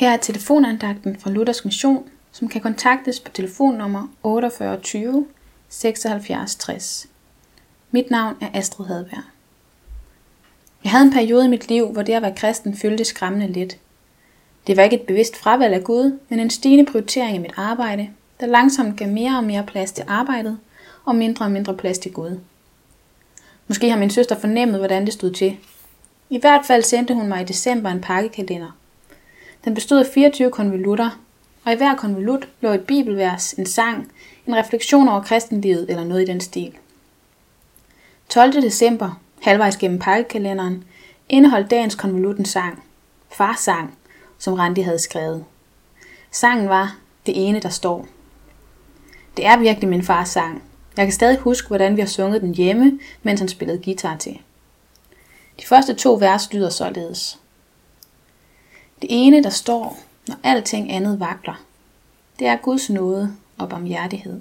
Her er telefonandagten fra Luthers Mission, som kan kontaktes på telefonnummer 48 76 60. Mit navn er Astrid Hadberg. Jeg havde en periode i mit liv, hvor det at være kristen føltes skræmmende lidt. Det var ikke et bevidst fravalg af Gud, men en stigende prioritering af mit arbejde, der langsomt gav mere og mere plads til arbejdet og mindre og mindre plads til Gud. Måske har min søster fornemmet, hvordan det stod til. I hvert fald sendte hun mig i december en pakkekalender. Den bestod af 24 konvolutter, og i hver konvolut lå et bibelvers, en sang, en refleksion over kristenlivet eller noget i den stil. 12. december, halvvejs gennem pakkekalenderen, indeholdt dagens konvolut en sang. Fars sang, som Randi havde skrevet. Sangen var det ene, der står. Det er virkelig min fars sang. Jeg kan stadig huske, hvordan vi har sunget den hjemme, mens han spillede guitar til. De første to vers lyder således. Ene, der står, når alting andet vakler, det er Guds nåde og barmhjertighed.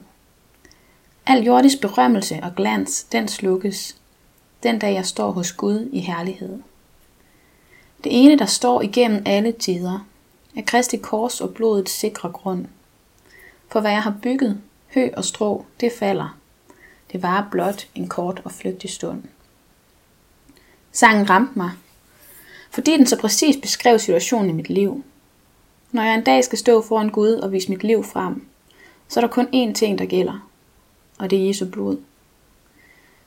Al jordisk berømmelse og glans, den slukkes, den dag jeg står hos Gud i herlighed. Det ene, der står igennem alle tider, er Kristi kors og blodets sikre grund. For hvad jeg har bygget, hø og strå, det falder. Det var blot en kort og flygtig stund. Sangen ramte mig, fordi den så præcis beskrev situationen i mit liv. Når jeg en dag skal stå foran Gud og vise mit liv frem, så er der kun én ting, der gælder, og det er Jesu blod.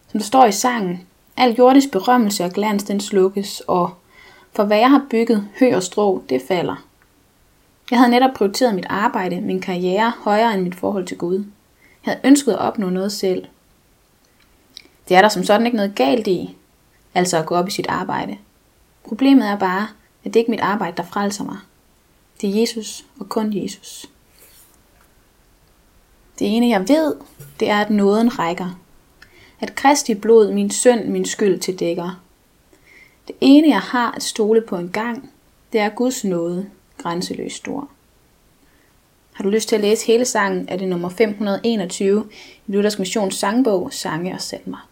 Som der står i sangen, al jordisk berømmelse og glans den slukkes, og for hvad jeg har bygget, hø og strå, det falder. Jeg havde netop prioriteret mit arbejde, min karriere, højere end mit forhold til Gud. Jeg havde ønsket at opnå noget selv. Det er der som sådan ikke noget galt i, altså at gå op i sit arbejde. Problemet er bare, at det ikke er mit arbejde, der frelser mig. Det er Jesus og kun Jesus. Det ene jeg ved, det er, at nåden rækker. At Kristi blod min synd min skyld til dækker. Det ene jeg har at stole på en gang, det er Guds nåde, grænseløst stor. Har du lyst til at læse hele sangen, er det nummer 521 i Luthers Missions sangbog, Sange og Salmer.